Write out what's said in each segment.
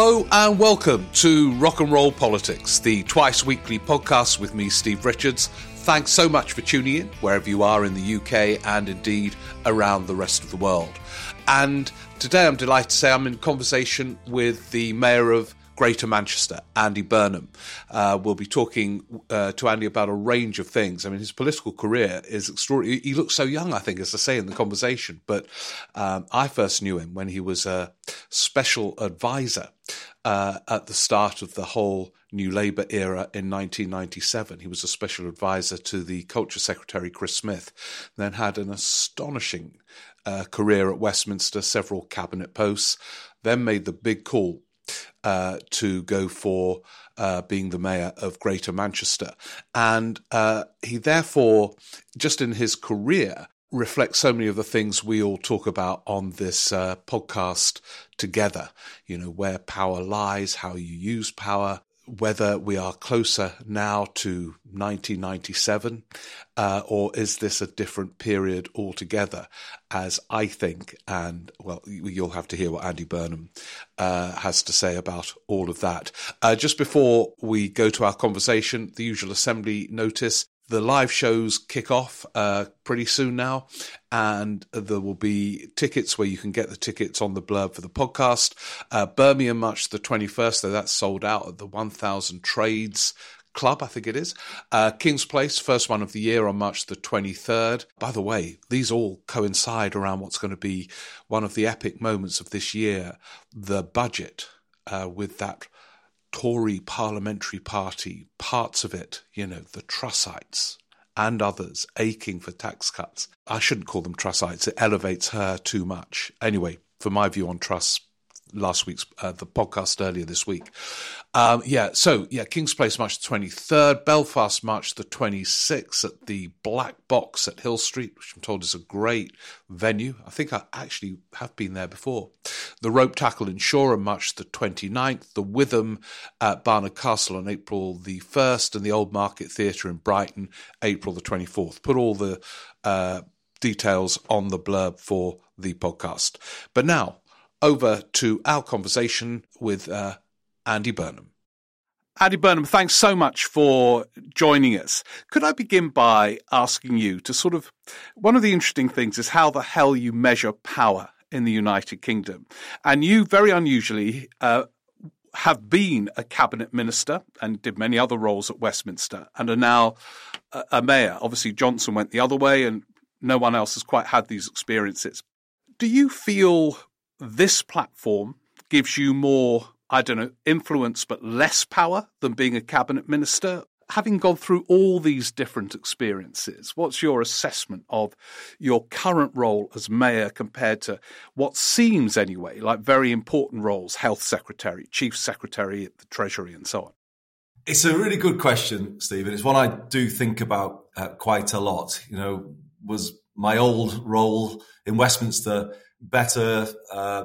Hello and welcome to Rock and Roll Politics, the twice weekly podcast with me, Steve Richards. Thanks so much for tuning in wherever you are in the UK and indeed around the rest of the world. And today I'm delighted to say I'm in conversation with the Mayor of Greater Manchester, Andy Burnham. Uh, we'll be talking uh, to Andy about a range of things. I mean, his political career is extraordinary. He looks so young, I think, as I say in the conversation. But um, I first knew him when he was a special advisor uh, at the start of the whole New Labour era in 1997. He was a special advisor to the Culture Secretary Chris Smith, then had an astonishing uh, career at Westminster, several cabinet posts, then made the big call uh, to go for uh, being the mayor of Greater Manchester. And uh, he therefore, just in his career, reflects so many of the things we all talk about on this uh, podcast together. You know, where power lies, how you use power, whether we are closer now to 1997 uh, or is this a different period altogether? As i think and well you'll have to hear what andy burnham uh, has to say about all of that. Uh, just before we go to our conversation the usual assembly notice the live shows kick off uh, pretty soon now, and there will be tickets where you can get the tickets on the blurb for the podcast. Uh, Birmingham, March the 21st, though that's sold out at the 1000 Trades Club, I think it is. Uh, King's Place, first one of the year on March the 23rd. By the way, these all coincide around what's going to be one of the epic moments of this year the budget, uh, with that Tory parliamentary party, parts of it, you know, the Trussites and others aching for tax cuts. I shouldn't call them Trussites, it elevates her too much. Anyway, for my view on trusts, last week's uh, the podcast earlier this week. Um, yeah, so yeah, King's Place March the 23rd, Belfast March the 26th at the Black Box at Hill Street, which I'm told is a great venue. I think I actually have been there before. The Ropetackle in Shoreham March the 29th, the Witham at Barnard Castle on April the 1st, and the Old Market Theatre in Brighton April the 24th. Put all the uh, details on the blurb for the podcast. But now, over to our conversation with uh, Andy Burnham. Andy Burnham, thanks so much for joining us. Could I begin by asking you to sort of one of the interesting things is how the hell you measure power in the United Kingdom. And you very unusually uh, have been a cabinet minister and did many other roles at Westminster and are now a, a mayor. Obviously, Johnson went the other way and no one else has quite had these experiences. Do you feel this platform gives you more, I don't know, influence but less power than being a cabinet minister. Having gone through all these different experiences, what's your assessment of your current role as mayor compared to what seems, anyway, like very important roles health secretary, chief secretary at the Treasury, and so on? It's a really good question, Stephen. It's one I do think about uh, quite a lot. You know, was my old role in Westminster better, uh,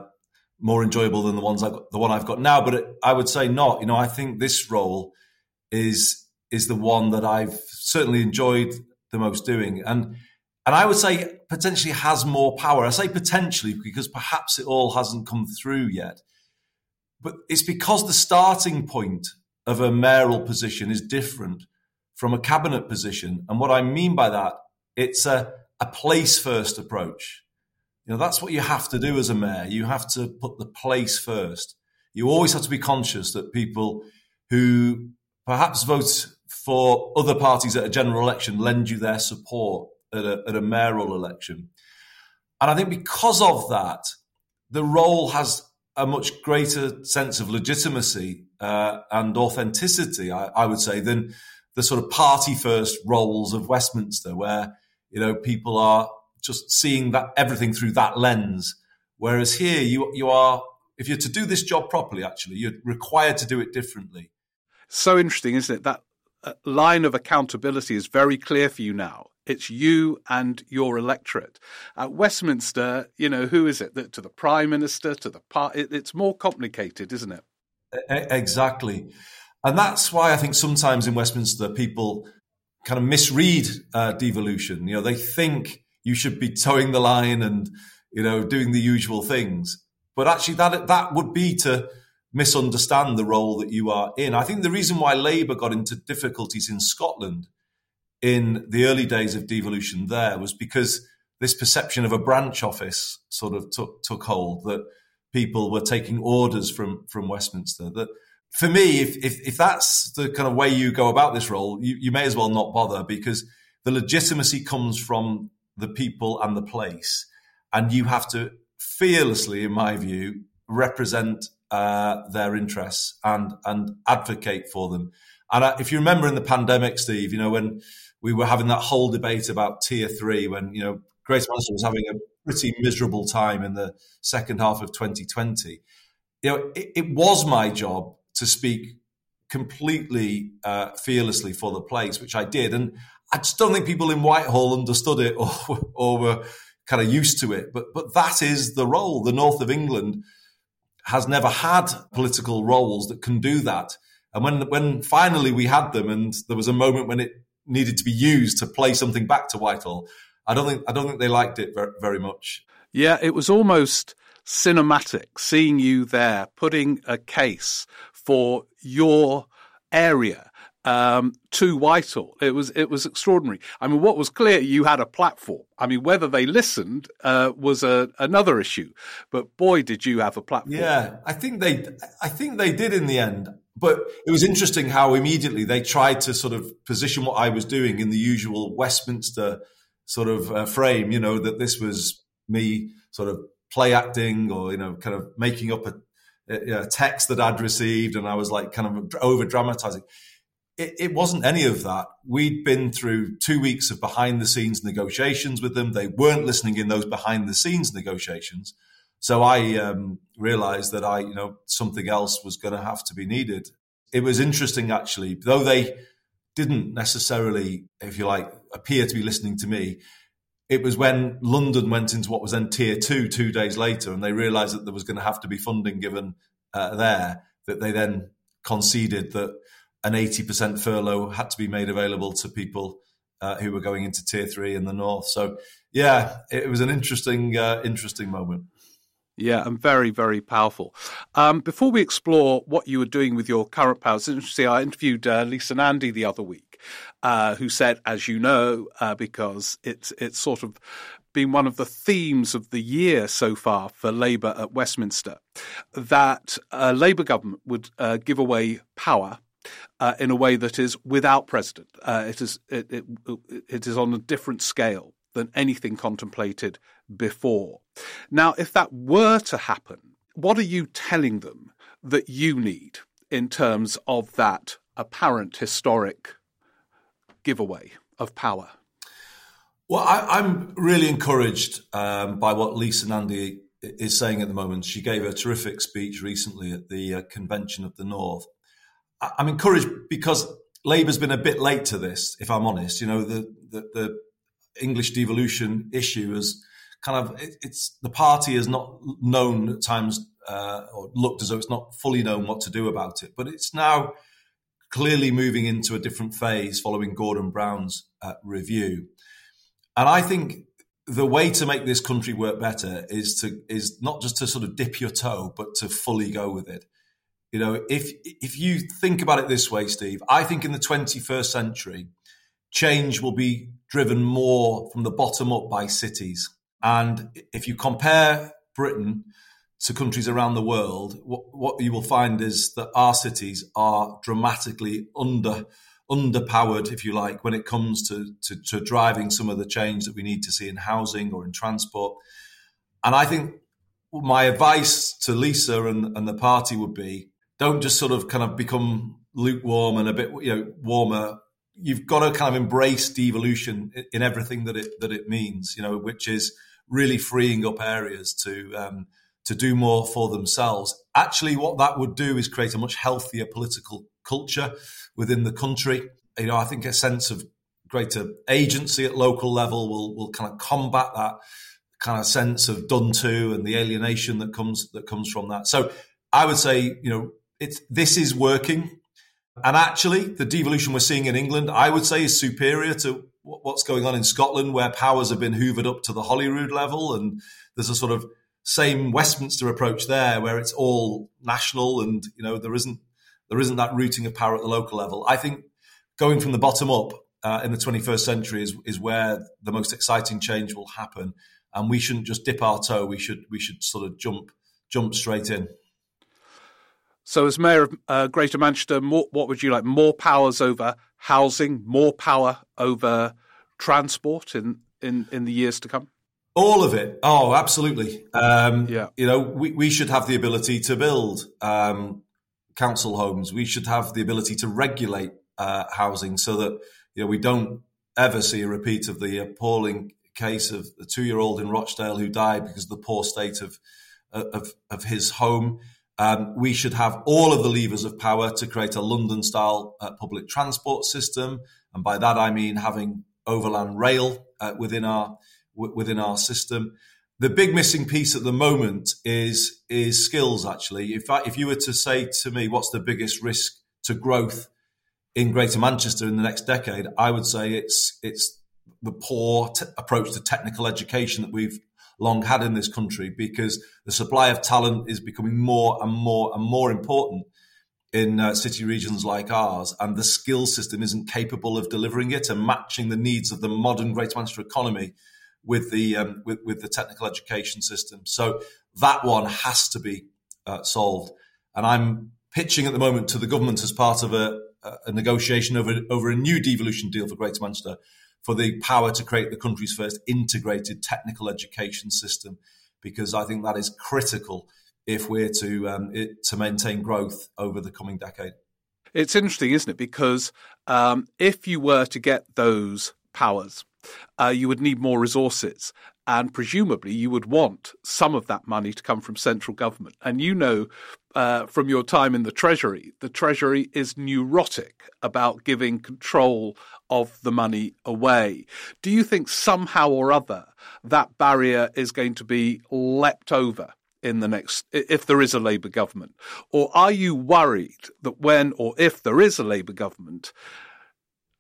more enjoyable than the ones I got, the one I've got now. But it, I would say not. You know, I think this role is is the one that I've certainly enjoyed the most doing, and and I would say potentially has more power. I say potentially because perhaps it all hasn't come through yet, but it's because the starting point of a mayoral position is different from a cabinet position, and what I mean by that, it's a a place first approach. You know, that's what you have to do as a mayor. You have to put the place first. you always have to be conscious that people who perhaps vote for other parties at a general election lend you their support at a, at a mayoral election. And I think because of that, the role has a much greater sense of legitimacy uh, and authenticity, I, I, would say, than the sort of party first roles of Westminster, where you know people are just seeing that everything through that lens. Whereas here, you you are if you're to do this job properly, actually, you're required to do it differently. So interesting, isn't it? That uh, line of accountability is very clear for you now. It's you and your electorate. At Westminster, you know, who is it? To the Prime Minister, to the part. It's more complicated, isn't it? Exactly. And that's why I think sometimes in Westminster, people kind of misread uh, devolution. You know, they think you should be toeing the line and, you know, doing the usual things. But actually, that, that would be to misunderstand the role that you are in. I think the reason why Labour got into difficulties in Scotland in the early days of devolution there was because this perception of a branch office sort of took, took hold that people were taking orders from from Westminster. That for me, if, if, if that's the kind of way you go about this role, you, you may as well not bother because the legitimacy comes from the people and the place, and you have to fearlessly, in my view, represent uh, their interests and and advocate for them. And if you remember in the pandemic, Steve, you know when we were having that whole debate about tier three when, you know, Greater Manchester was having a pretty miserable time in the second half of 2020. You know, it, it was my job to speak completely uh, fearlessly for the place, which I did. And I just don't think people in Whitehall understood it or, or were kind of used to it. But, but that is the role. The north of England has never had political roles that can do that. And when, when finally we had them and there was a moment when it needed to be used to play something back to Whitehall. I don't think I don't think they liked it very, very much. Yeah, it was almost cinematic seeing you there putting a case for your area um, to Whitehall. It was it was extraordinary. I mean, what was clear, you had a platform. I mean, whether they listened uh, was a, another issue, but boy, did you have a platform. Yeah, I think they I think they did in the end. But it was interesting how immediately they tried to sort of position what I was doing in the usual Westminster sort of uh, frame. You know that this was me sort of play acting or you know kind of making up a, a text that I'd received, and I was like kind of over dramatizing it, it, wasn't any of that. We'd been through two weeks of behind the scenes negotiations with them. They weren't listening in those behind the scenes negotiations. So I um, realized that I, you know, something else was going to have to be needed. It was interesting, actually, though they didn't necessarily, if you like, appear to be listening to me. It was when London went into what was then tier two two days later, and they realized that there was going to have to be funding given uh, there, that they then conceded that an 80% furlough had to be made available to people uh, who were going into tier three in the north. So, yeah, it was an interesting, uh, interesting moment. Yeah, and very, very powerful. Um, before we explore what you were doing with your current powers, interesting. I interviewed uh, Lisa Nandy the other week, uh, who said, as you know, uh, because it's it's sort of been one of the themes of the year so far for Labour at Westminster, that a Labour government would uh, give away power uh, in a way that is without precedent. Uh, it is it, it, it is on a different scale than anything contemplated before. Now, if that were to happen, what are you telling them that you need in terms of that apparent historic giveaway of power? Well, I, am really encouraged um, by what Lisa Nandy is saying at the moment. She gave a terrific speech recently at the uh, Convention of the North. I'm encouraged because Labour's been a bit late to this, if I'm honest. You know, the, the, the English devolution issue is kind of, it, it's the party has not known at times uh, or looked as though it's not fully known what to do about it. But it's now clearly moving into a different phase following Gordon Brown's uh, review. And I think the way to make this country work better is to is not just to sort of dip your toe, but to fully go with it. You know, if if you think about it this way, Steve, I think in the 21st century, change will be driven more from the bottom up by cities. And if you compare Britain to countries around the world, what, what you will find is that our cities are dramatically under underpowered, if you like, when it comes to, to, to driving some of the change that we need to see in housing or in transport. And I think my advice to Lisa and, and the party would be don't just sort of kind of become lukewarm and a bit you know warmer you've got to kind of embrace devolution in everything that it that it means, you know, which is really freeing up areas to um, to do more for themselves. Actually, what that would do is create a much healthier political culture within the country. You know, I think a sense of greater agency at local level will will kind of combat that kind of sense of done to and the alienation that comes that comes from that. So I would say, you know, it's this is working. And actually, the devolution we're seeing in England, I would say, is superior to what's going on in Scotland, where powers have been hoovered up to the Holyrood level. And there's a sort of same Westminster approach there, where it's all national and, you know, there isn't, there isn't that rooting of power at the local level. I think going from the bottom up uh, in the 21st century is, is where the most exciting change will happen. And we shouldn't just dip our toe. We should, we should sort of jump, jump straight in. So, as mayor of uh, Greater Manchester, more, what would you like? More powers over housing, more power over transport in, in, in the years to come? All of it. Oh, absolutely. Um, yeah. You know, we, we should have the ability to build um, council homes. We should have the ability to regulate uh, housing so that you know we don't ever see a repeat of the appalling case of the two-year-old in Rochdale who died because of the poor state of of, of his home. Um, we should have all of the levers of power to create a London style uh, public transport system. And by that, I mean having overland rail uh, within our w- within our system. The big missing piece at the moment is is skills. Actually, if I, if you were to say to me, what's the biggest risk to growth in Greater Manchester in the next decade, I would say it's it's the poor t- approach to technical education that we've long had in this country because the supply of talent is becoming more and more and more important in uh, city regions like ours, and the skill system isn't capable of delivering it and matching the needs of the modern Greater Manchester economy with the um, with, with, the technical education system. So that one has to be uh, solved. And I'm pitching at the moment to the government as part of a, a negotiation over over a new devolution deal for Greater Manchester for the power to create the country's first integrated technical education system, because I think that is critical if we're to um, it, to maintain growth over the coming decade. It's interesting, isn't it? Because um, if you were to get those powers, uh, you would need more resources. And presumably, you would want some of that money to come from central government. And you know uh, from your time in the Treasury, the Treasury is neurotic about giving control of the money away. Do you think somehow or other that barrier is going to be leapt over? in the next, if there is a Labour government? Or are you worried that when or if there is a Labour government,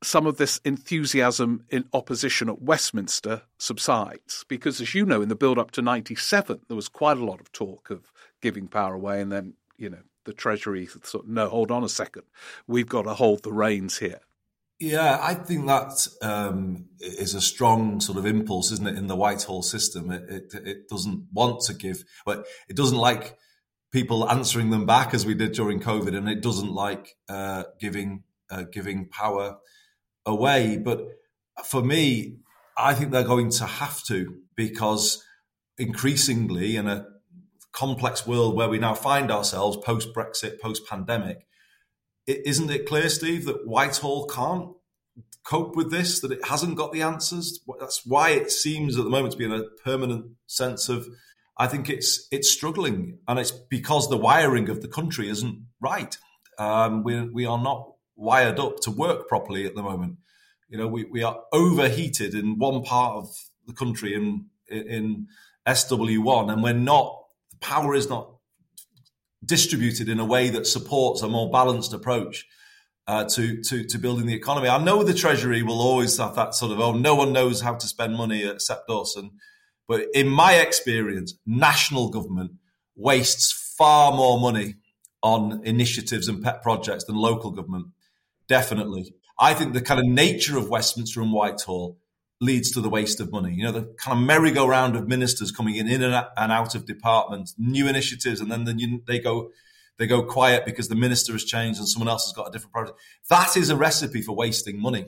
some of this enthusiasm in opposition at Westminster subsides. Because, as you know, in the build up to 97, there was quite a lot of talk of giving power away, and then, you know, the Treasury thought, no, hold on a second, we've got to hold the reins here. Yeah, I think that um, is a strong sort of impulse, isn't it, in the Whitehall system? It, it, it doesn't want to give, but it doesn't like people answering them back as we did during COVID, and it doesn't like uh, giving uh, giving power away. But for me, I think they're going to have to because increasingly in a complex world where we now find ourselves post Brexit, post pandemic, isn't it clear, Steve, that Whitehall can't cope with this, that it hasn't got the answers? That's why it seems at the moment to be in a permanent sense of. I think it's it's struggling, and it's because the wiring of the country isn't right. Um, we we are not wired up to work properly at the moment. You know, we, we are overheated in one part of the country in in SW1, and we're not. The power is not distributed in a way that supports a more balanced approach uh, to to to building the economy. I know the Treasury will always have that sort of oh, no one knows how to spend money except us, and but in my experience, national government wastes far more money on initiatives and pet projects than local government definitely. I think the kind of nature of Westminster and Whitehall leads to the waste of money. You know, the kind of merry-go-round of ministers coming in, in and out of departments, new initiatives, and then they go they go quiet because the minister has changed and someone else has got a different project. That is a recipe for wasting money.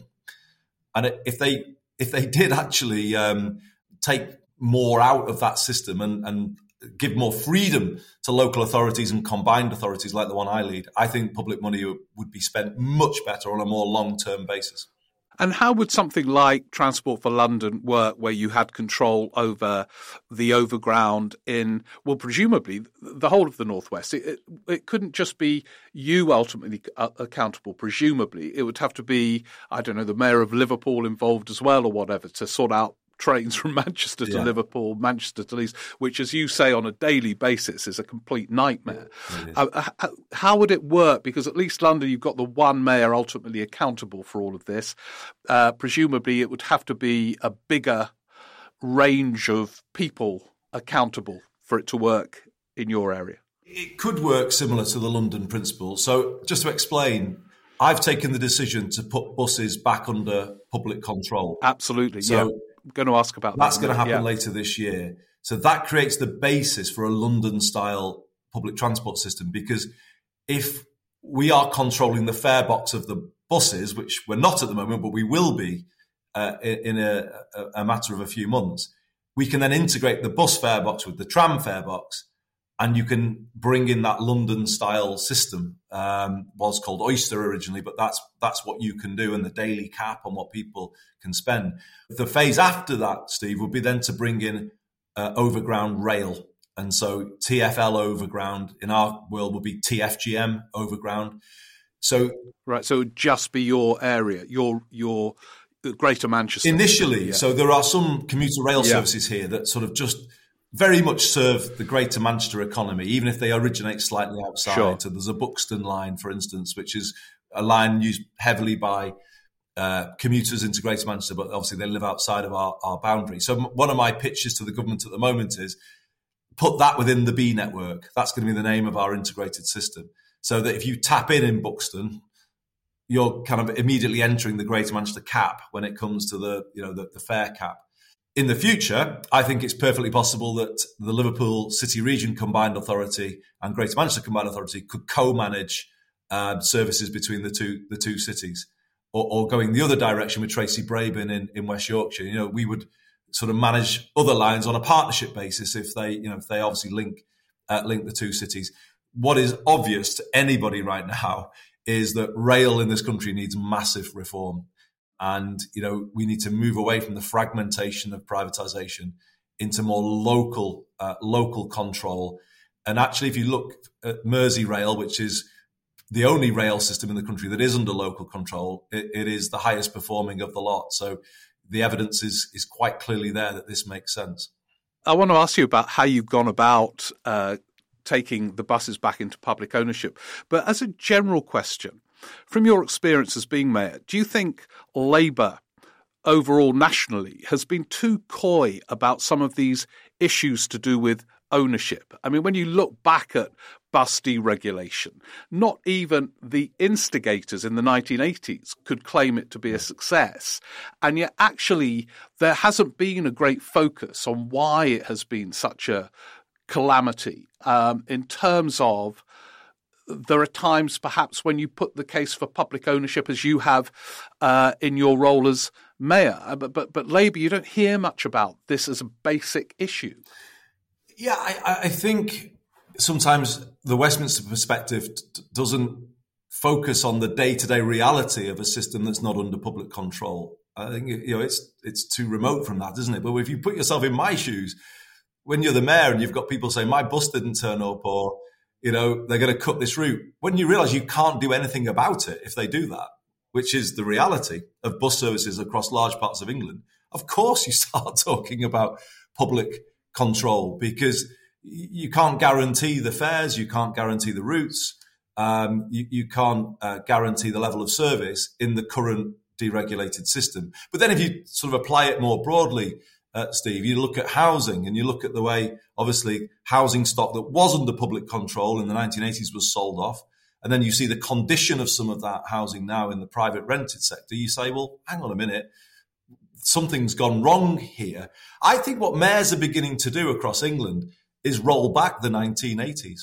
And if they if they did actually um, take more out of that system and, and give more freedom to local authorities and combined authorities like the one I lead, I think public money would be spent much better on a more long term basis. And how would something like Transport for London work where you had control over the overground in, well, presumably the whole of the Northwest? It, it, it couldn't just be you ultimately uh, accountable, presumably. It would have to be, I don't know, the mayor of Liverpool involved as well or whatever to sort out trains from Manchester to yeah. Liverpool, Manchester to Leeds, which, as you say, on a daily basis is a complete nightmare. Uh, uh how would it work? Because at least London, you've got the one mayor ultimately accountable for all of this. Uh, presumably, it would have to be a bigger range of people accountable for it to work in your area. It could work similar to the London principle. So, just to explain, I've taken the decision to put buses back under public control. Absolutely. So, yeah going to ask about That's that. going to happen yeah. later this year. So that creates the basis for a London style public transport system because if we are controlling the fare box of the buses, which we're not at the moment, but we will be uh, in a, a, matter of a few months, we can then integrate the bus fare box with the tram fare box and you can bring in that London style system. Um, was called Oyster originally, but that's that's what you can do, and the daily cap on what people can spend. The phase after that, Steve, would be then to bring in uh, overground rail, and so TFL overground in our world would be TFGM overground. So right, so it would just be your area, your your Greater Manchester initially. Yeah. So there are some commuter rail yeah. services here that sort of just very much serve the greater Manchester economy, even if they originate slightly outside. Sure. So there's a Buxton line, for instance, which is a line used heavily by uh, commuters into Greater Manchester, but obviously they live outside of our, our boundary. So one of my pitches to the government at the moment is put that within the Bee Network. That's going to be the name of our integrated system. So that if you tap in in Buxton, you're kind of immediately entering the Greater Manchester cap when it comes to the you know the, the fare cap in the future, I think it's perfectly possible that the Liverpool City Region Combined Authority and Greater Manchester Combined Authority could co-manage uh, services between the two the two cities, or, or, going the other direction with Tracy Brabin in, in West Yorkshire. You know, we would sort of manage other lines on a partnership basis if they you know if they obviously link uh, link the two cities. What is obvious to anybody right now is that rail in this country needs massive reform. And, you know, we need to move away from the fragmentation of privatization into more local, uh, local control. And actually, if you look at Merseyrail, which is the only rail system in the country that is under local control, it, it is the highest performing of the lot. So the evidence is, is quite clearly there that this makes sense. I want to ask you about how you've gone about uh, taking the buses back into public ownership. But as a general question, from your experience as being mayor, do you think Labour overall nationally has been too coy about some of these issues to do with ownership? I mean, when you look back at bus deregulation, not even the instigators in the 1980s could claim it to be a success. And yet, actually, there hasn't been a great focus on why it has been such a calamity um, in terms of there are times perhaps when you put the case for public ownership as you have uh, in your role as mayor. Uh, but, but, but Labour, you don't hear much about this as a basic issue. Yeah, I, I think sometimes the Westminster perspective t- doesn't focus on the day-to-day reality of a system that's not under public control. I think you know it's it's too remote from that, isn't it? But if you put yourself in my shoes, when you're the mayor and you've got people saying my bus didn't turn up or you know, they're going to cut this route. When you realize you can't do anything about it if they do that, which is the reality of bus services across large parts of England, of course you start talking about public control because you can't guarantee the fares, you can't guarantee the routes, um, you, you, can't uh, guarantee the level of service in the current deregulated system. But then if you sort of apply it more broadly, uh, Steve, you look at housing and you look at the way, obviously, housing stock that was under public control in the 1980s was sold off. And then you see the condition of some of that housing now in the private rented sector. You say, well, hang on a minute. something's gone wrong here. I think what mayors are beginning to do across England is roll back the 1980s.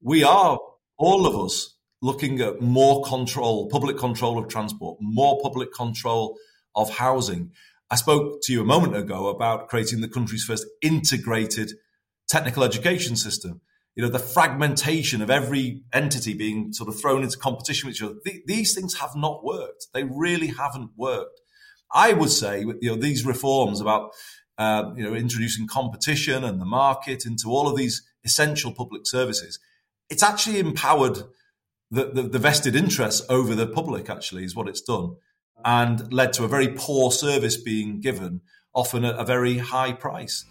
We are, all of us, looking at more control, public control of transport, more public control of housing. I spoke to you a moment ago about creating the country's first integrated technical education system. You know, the fragmentation of every entity being sort of thrown into competition with each other. Th- these things have not worked. They really haven't worked. I would say, you know, these reforms about, uh, you know, introducing competition and the market into all of these essential public services, it's actually empowered the, the, the vested interests over the public, actually, is what it's done, and led to a very poor service being given, often at a very high price.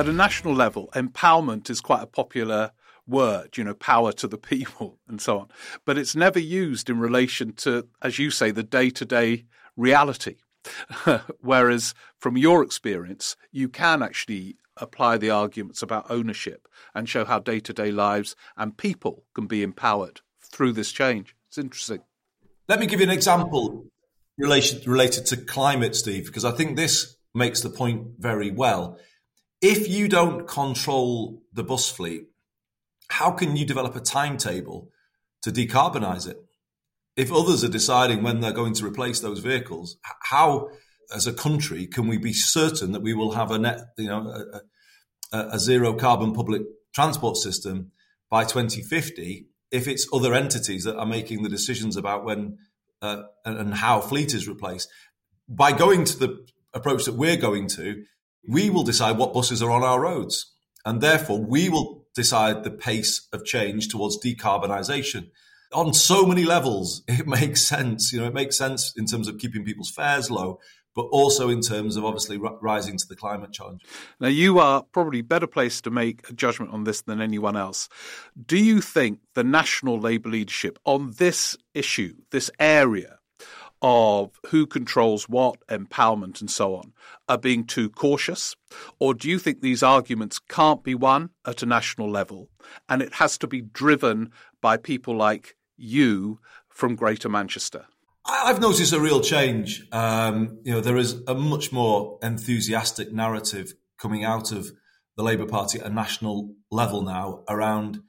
at a national level, empowerment is quite a popular word, you know, power to the people and so on. But it's never used in relation to, as you say, the day to day reality. Whereas from your experience, you can actually apply the arguments about ownership and show how day to day lives and people can be empowered through this change. It's interesting. Let me give you an example related, related to climate, Steve, because I think this makes the point very well if you don't control the bus fleet, how can you develop a timetable to decarbonize it? If others are deciding when they're going to replace those vehicles, how, as a country, can we be certain that we will have a net, you know, a, a, a zero carbon public transport system by 2050 if it's other entities that are making the decisions about when uh, and how fleet is replaced? By going to the approach that we're going to, we will decide what buses are on our roads. And therefore, we will decide the pace of change towards decarbonisation. On so many levels, it makes sense. You know, it makes sense in terms of keeping people's fares low, but also in terms of obviously rising to the climate challenge. Now, you are probably better placed to make a judgment on this than anyone else. Do you think the national Labour leadership on this issue, this area, of who controls what, empowerment, and so on, are being too cautious? Or do you think these arguments can't be won at a national level and it has to be driven by people like you from Greater Manchester? I've noticed a real change. Um, you know, there is a much more enthusiastic narrative coming out of the Labour Party at a national level now around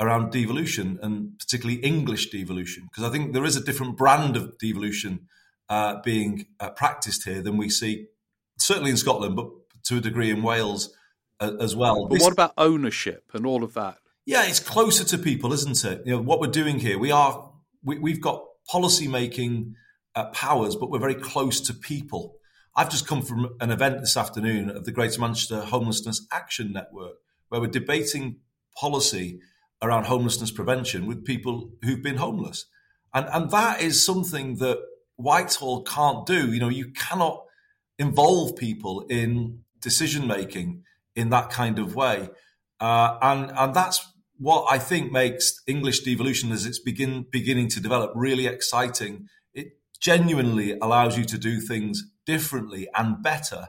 around devolution and particularly English devolution, because I think there is a different brand of devolution uh, being uh, practiced here than we see certainly in Scotland, but to a degree in Wales uh, as well. But this, what about ownership and all of that? Yeah, it's closer to people, isn't it? You know what we're doing here. We are we, have got policy making uh, powers, but we're very close to people. I've just come from an event this afternoon of the Greater Manchester Homelessness Action Network, where we're debating policy around homelessness prevention with people who've been homeless. And, and that is something that Whitehall can't do. You know, you cannot involve people in decision making in that kind of way. Uh, and, and that's what I think makes English devolution as it's begin, beginning to develop really exciting. It genuinely allows you to do things differently and better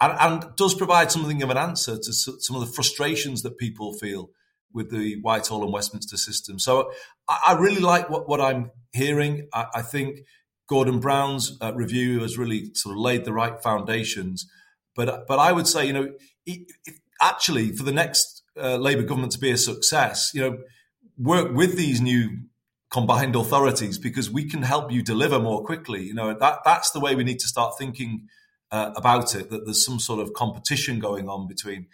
and, and does provide something of an answer to some of the frustrations that people feel with the Whitehall and Westminster system. So I, I really like what, what I'm hearing. I, I think Gordon Brown's uh, review has really sort of laid the right foundations. But but I would say, you know, it, it, actually for the next uh, Labour government to be a success, you know, work with these new combined authorities because we can help you deliver more quickly. You know, that that's the way we need to start thinking uh, about it. That there's some sort of competition going on between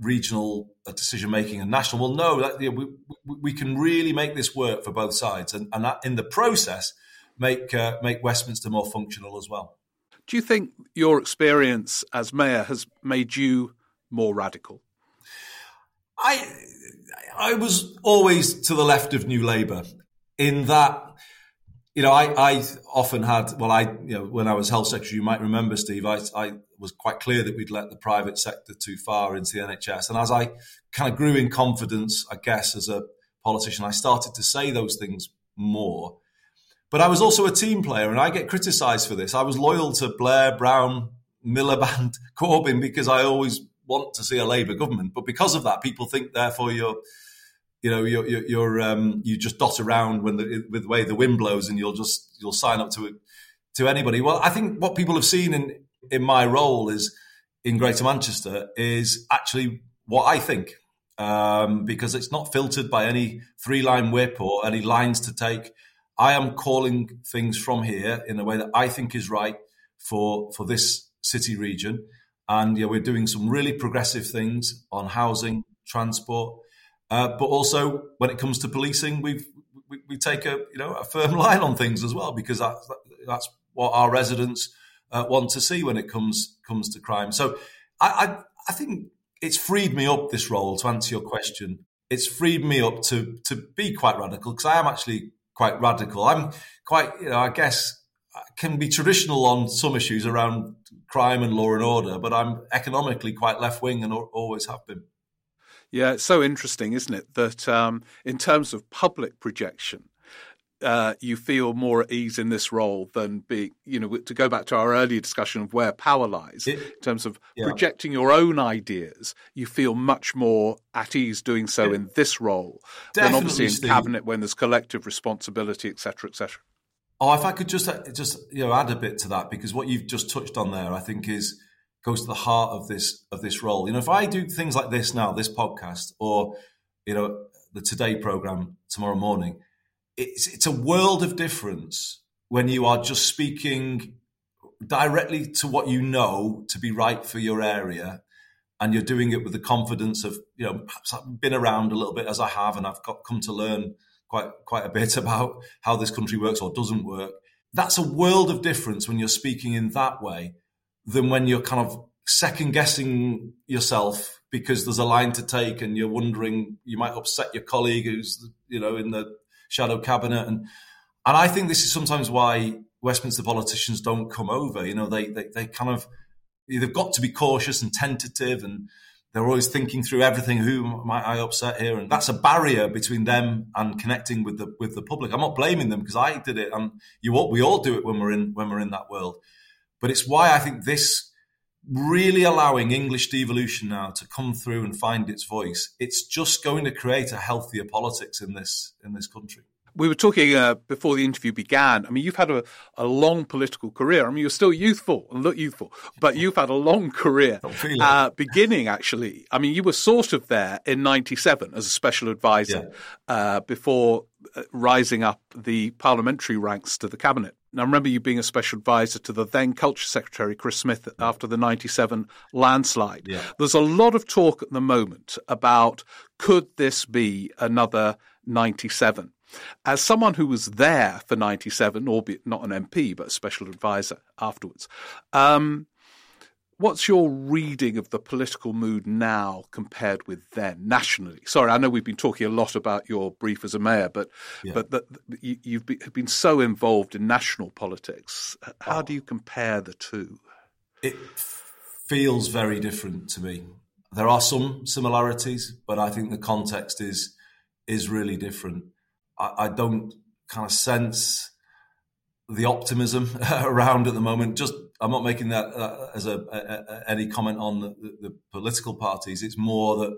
regional uh, decision making and national. Well, no, that, you know, we, we can really make this work for both sides, and, and in the process, make uh, make Westminster more functional as well. Do you think your experience as mayor has made you more radical? I I was always to the left of New Labour in that you know, I, I often had, well, I, you know, when I was health secretary, you might remember, Steve, I, I was quite clear that we'd let the private sector too far into the NHS. And as I kind of grew in confidence, I guess, as a politician, I started to say those things more. But I was also a team player, and I get criticised for this. I was loyal to Blair, Brown, Miliband, Corbyn because I always want to see a Labour government. But because of that, people think therefore you're you know you're, you're, you're um, you just dot around when the with the way the wind blows and you'll just you'll sign up to it to anybody well i think what people have seen in in my role is in greater manchester is actually what i think um, because it's not filtered by any three line whip or any lines to take i am calling things from here in a way that i think is right for for this city region and yeah we're doing some really progressive things on housing transport uh, but also, when it comes to policing, we've, we take a you know a firm line on things as well because that, that's what our residents uh, want to see when it comes comes to crime. So I, I, I think it's freed me up this role to answer your question. It's freed me up to to be quite radical because I am actually quite radical. I'm quite you know I guess can be traditional on some issues around crime and law and order, but I'm economically quite left wing and always have been. Yeah, it's so interesting, isn't it? That um, in terms of public projection, uh, you feel more at ease in this role than being, you know, to go back to our earlier discussion of where power lies, it, in terms of yeah. projecting your own ideas, you feel much more at ease doing so yeah. in this role Definitely, than obviously in Steve. cabinet when there's collective responsibility, etc., etc. Oh, if I could just uh, just you know add a bit to that because what you've just touched on there, I think is goes to the heart of this of this role. You know, if I do things like this now, this podcast, or you know, the Today program tomorrow morning, it's it's a world of difference when you are just speaking directly to what you know to be right for your area and you're doing it with the confidence of you know perhaps I've been around a little bit as I have and I've got come to learn quite quite a bit about how this country works or doesn't work. That's a world of difference when you're speaking in that way than when you're kind of second guessing yourself because there's a line to take and you're wondering you might upset your colleague who's you know in the shadow cabinet. And and I think this is sometimes why Westminster politicians don't come over. You know they they, they kind of they've got to be cautious and tentative and they're always thinking through everything who might I upset here? And that's a barrier between them and connecting with the with the public. I'm not blaming them because I did it and you all, we all do it when we're in when we're in that world. But it's why I think this really allowing English devolution now to come through and find its voice, it's just going to create a healthier politics in this in this country. We were talking uh, before the interview began. I mean, you've had a, a long political career. I mean, you're still youthful and look youthful, but you've had a long career. Uh, beginning, actually, I mean, you were sort of there in '97 as a special advisor yeah. uh, before uh, rising up the parliamentary ranks to the cabinet. Now, I remember you being a special advisor to the then Culture Secretary, Chris Smith, after the 97 landslide. Yeah. There's a lot of talk at the moment about could this be another 97? As someone who was there for 97, albeit not an MP, but a special advisor afterwards, um, What's your reading of the political mood now compared with then nationally? Sorry, I know we've been talking a lot about your brief as a mayor, but yeah. but the, the, you, have been so involved in national politics. How oh. do you compare the two? It feels very different to me. There are some similarities, but I think the context is is really different. I, I don't kind of sense the optimism around at the moment. Just I'm not making that uh, as a, a, any comment on the, the, the, political parties. It's more that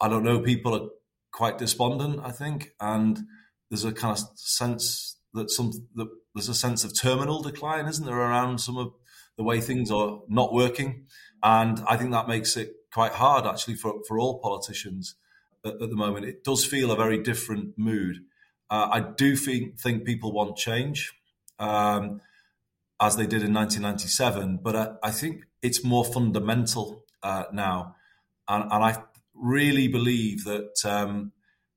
I don't know. People are quite despondent, I think, and there's a kind of sense that some that there's a sense of terminal decline, isn't there, around some of the way things are not working, and I think that makes it quite hard actually for for all politicians at, at the moment. It does feel a very different mood. Uh, I do think think people want change um, as they did in 1997. But I, I think it's more fundamental uh, now. And, and, I really believe that um,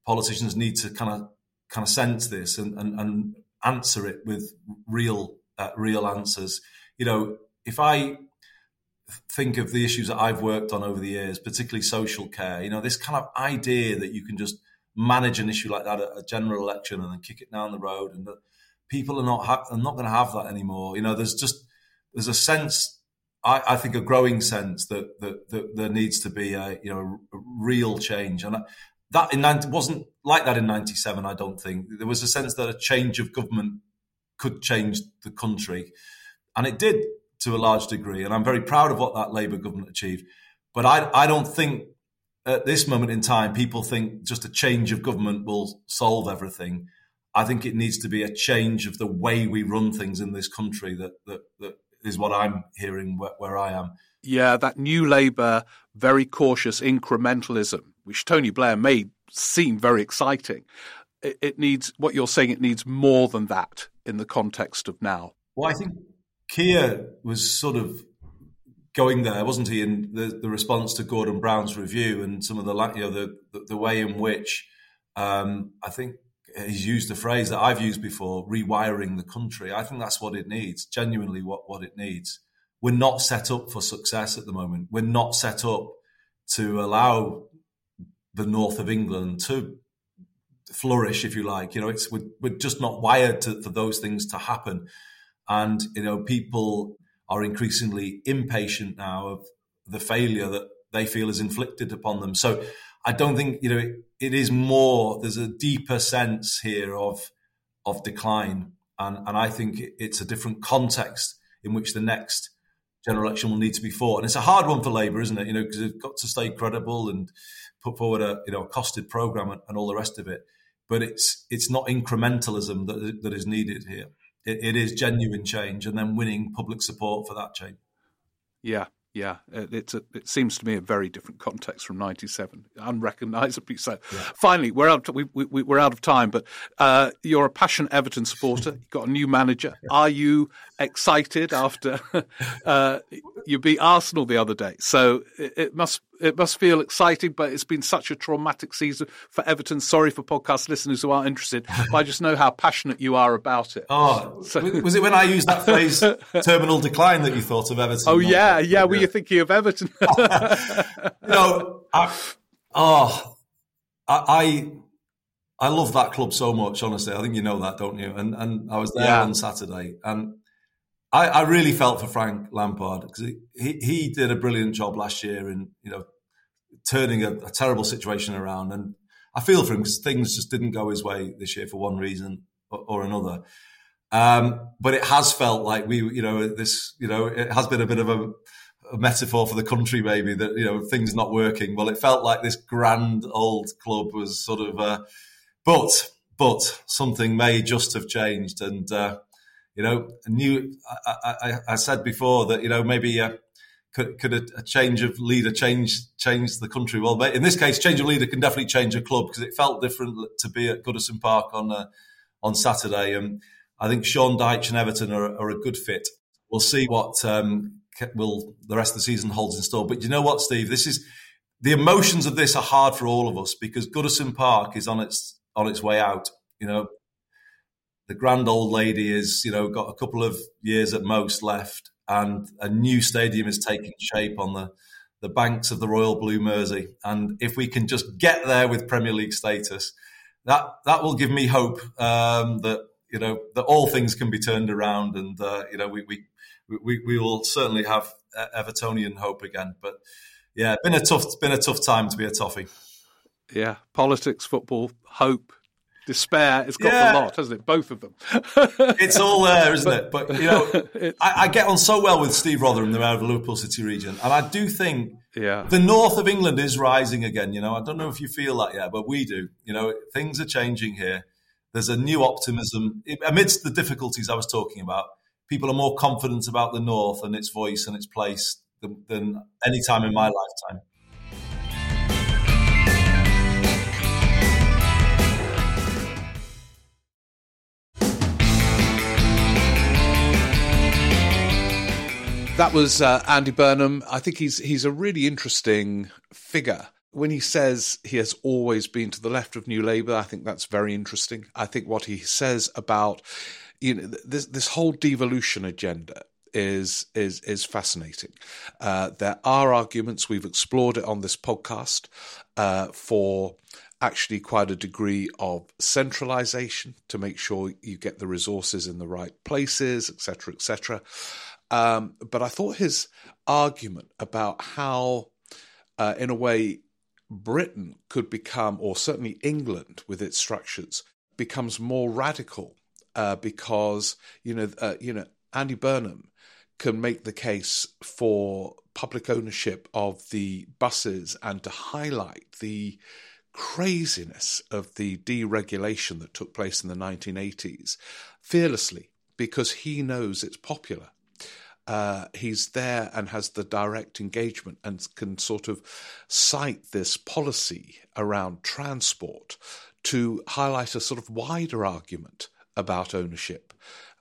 politicians need to kind of kind of sense this and, and, and answer it with real uh, real answers. You know, if I think of the issues that I've worked on over the years, particularly social care, you know, this kind of idea that you can just manage an issue like that at a general election and then kick it down the road and people are not ha- are not going to have that anymore. You know, there's just there's a sense, I, I think, a growing sense that, that, that there needs to be a you know a real change, and that in 90, wasn't like that in '97. I don't think there was a sense that a change of government could change the country, and it did to a large degree. And I'm very proud of what that Labour government achieved. But I, I don't think at this moment in time people think just a change of government will solve everything. I think it needs to be a change of the way we run things in this country that that, that is what I'm hearing where, where I am. Yeah, that new Labour, very cautious incrementalism, which Tony Blair made seem very exciting. It, it needs what you're saying. It needs more than that in the context of now. Well, I think Keir was sort of going there, wasn't he? In the, the response to Gordon Brown's review and some of the you know the the, the way in which um, I think he's used a phrase that I've used before, rewiring the country. I think that's what it needs, genuinely what, what it needs. We're not set up for success at the moment. We're not set up to allow the north of England to flourish, if you like. You know, it's we're, we're just not wired to, for those things to happen. And, you know, people are increasingly impatient now of the failure that they feel is inflicted upon them. So I don't think, you know, it, it is more, there's a deeper sense here of, of decline. And, and I think it's a different context in which the next general election will need to be fought. And it's a hard one for Labour, isn't it? You know, because they've got to stay credible and put forward a, you know, a costed programme and, and all the rest of it. But it's, it's not incrementalism that, that is needed here. It, it is genuine change and then winning public support for that change. Yeah, yeah, it's a, it seems to me a very different context from '97, unrecognisably so. Yeah. Finally, we're out. We, we, we're out of time, but uh, you're a passionate Everton supporter. You've got a new manager. Are you excited after uh, you beat Arsenal the other day? So it, it must it must feel exciting, but it's been such a traumatic season for Everton. Sorry for podcast listeners who aren't interested, but I just know how passionate you are about it. Oh, so, was it when I used that phrase "terminal decline" that you thought of Everton? Oh yeah, yeah. Were you thinking of Everton? you know, I, oh, I, I love that club so much. Honestly, I think you know that, don't you? And and I was there yeah. on Saturday, and I, I, really felt for Frank Lampard because he, he, he did a brilliant job last year in you know turning a, a terrible situation around, and I feel for him because things just didn't go his way this year for one reason or, or another. Um, but it has felt like we, you know, this, you know, it has been a bit of a, a metaphor for the country, maybe that you know things not working. Well, it felt like this grand old club was sort of, uh, but but something may just have changed, and uh, you know, new. I, I, I, said before that you know maybe uh, could, could a, a, change of leader change change the country? Well, in this case, change of leader can definitely change a club because it felt different to be at Goodison Park on uh, on Saturday, and I think Sean Dyche and Everton are, are a good fit. We'll see what um, will the rest of the season holds in store. But you know what, Steve? This is the emotions of this are hard for all of us because Goodison Park is on its on its way out. You know, the grand old lady is, you know, got a couple of years at most left, and a new stadium is taking shape on the the banks of the Royal Blue Mersey. And if we can just get there with Premier League status, that that will give me hope um, that you know that all things can be turned around, and uh, you know we, we we we will certainly have Evertonian hope again. But yeah, been a tough been a tough time to be a toffee. Yeah, politics, football, hope, despair. It's got yeah. the lot, hasn't it? Both of them. it's all there, isn't but, it? But you know, I, I, get on so well with Steve Rotheram, the mayor of the Liverpool City region, and I do think yeah. the north of England is rising again. You know, I don't know if you feel that yet, but we do. You know, things are changing here. There's a new optimism amidst the difficulties I was talking about. People are more confident about the north and its voice and its place than, than any time in my lifetime. That was uh, Andy Burnham. I think he's he's a really interesting figure. When he says he has always been to the left of New Labour, I think that's very interesting. I think what he says about you know this this whole devolution agenda is is is fascinating. Uh, there are arguments we've explored it on this podcast uh, for actually quite a degree of centralisation to make sure you get the resources in the right places, etc., etc. Um, but I thought his argument about how, uh, in a way, Britain could become, or certainly England with its structures, becomes more radical uh, because you know, uh, you know, Andy Burnham can make the case for public ownership of the buses and to highlight the craziness of the deregulation that took place in the 1980s fearlessly because he knows it's popular. Uh, he's there and has the direct engagement and can sort of cite this policy around transport to highlight a sort of wider argument about ownership.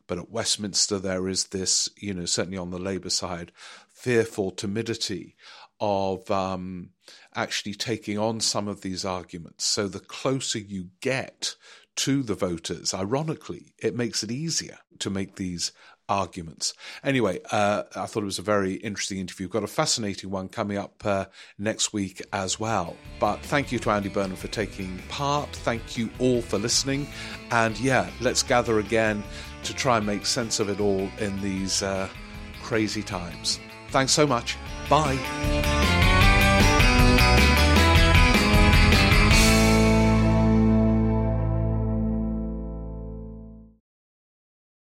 But at Westminster, there is this, you know, certainly on the Labour side, fearful timidity of um, actually taking on some of these arguments. So the closer you get to the voters, ironically, it makes it easier to make these arguments. Anyway, uh, I thought it was a very interesting interview. We've got a fascinating one coming up uh, next week as well. But thank you to Andy Burnham for taking part. Thank you all for listening. And yeah, let's gather again to try and make sense of it all in these uh, crazy times. Thanks so much. Bye.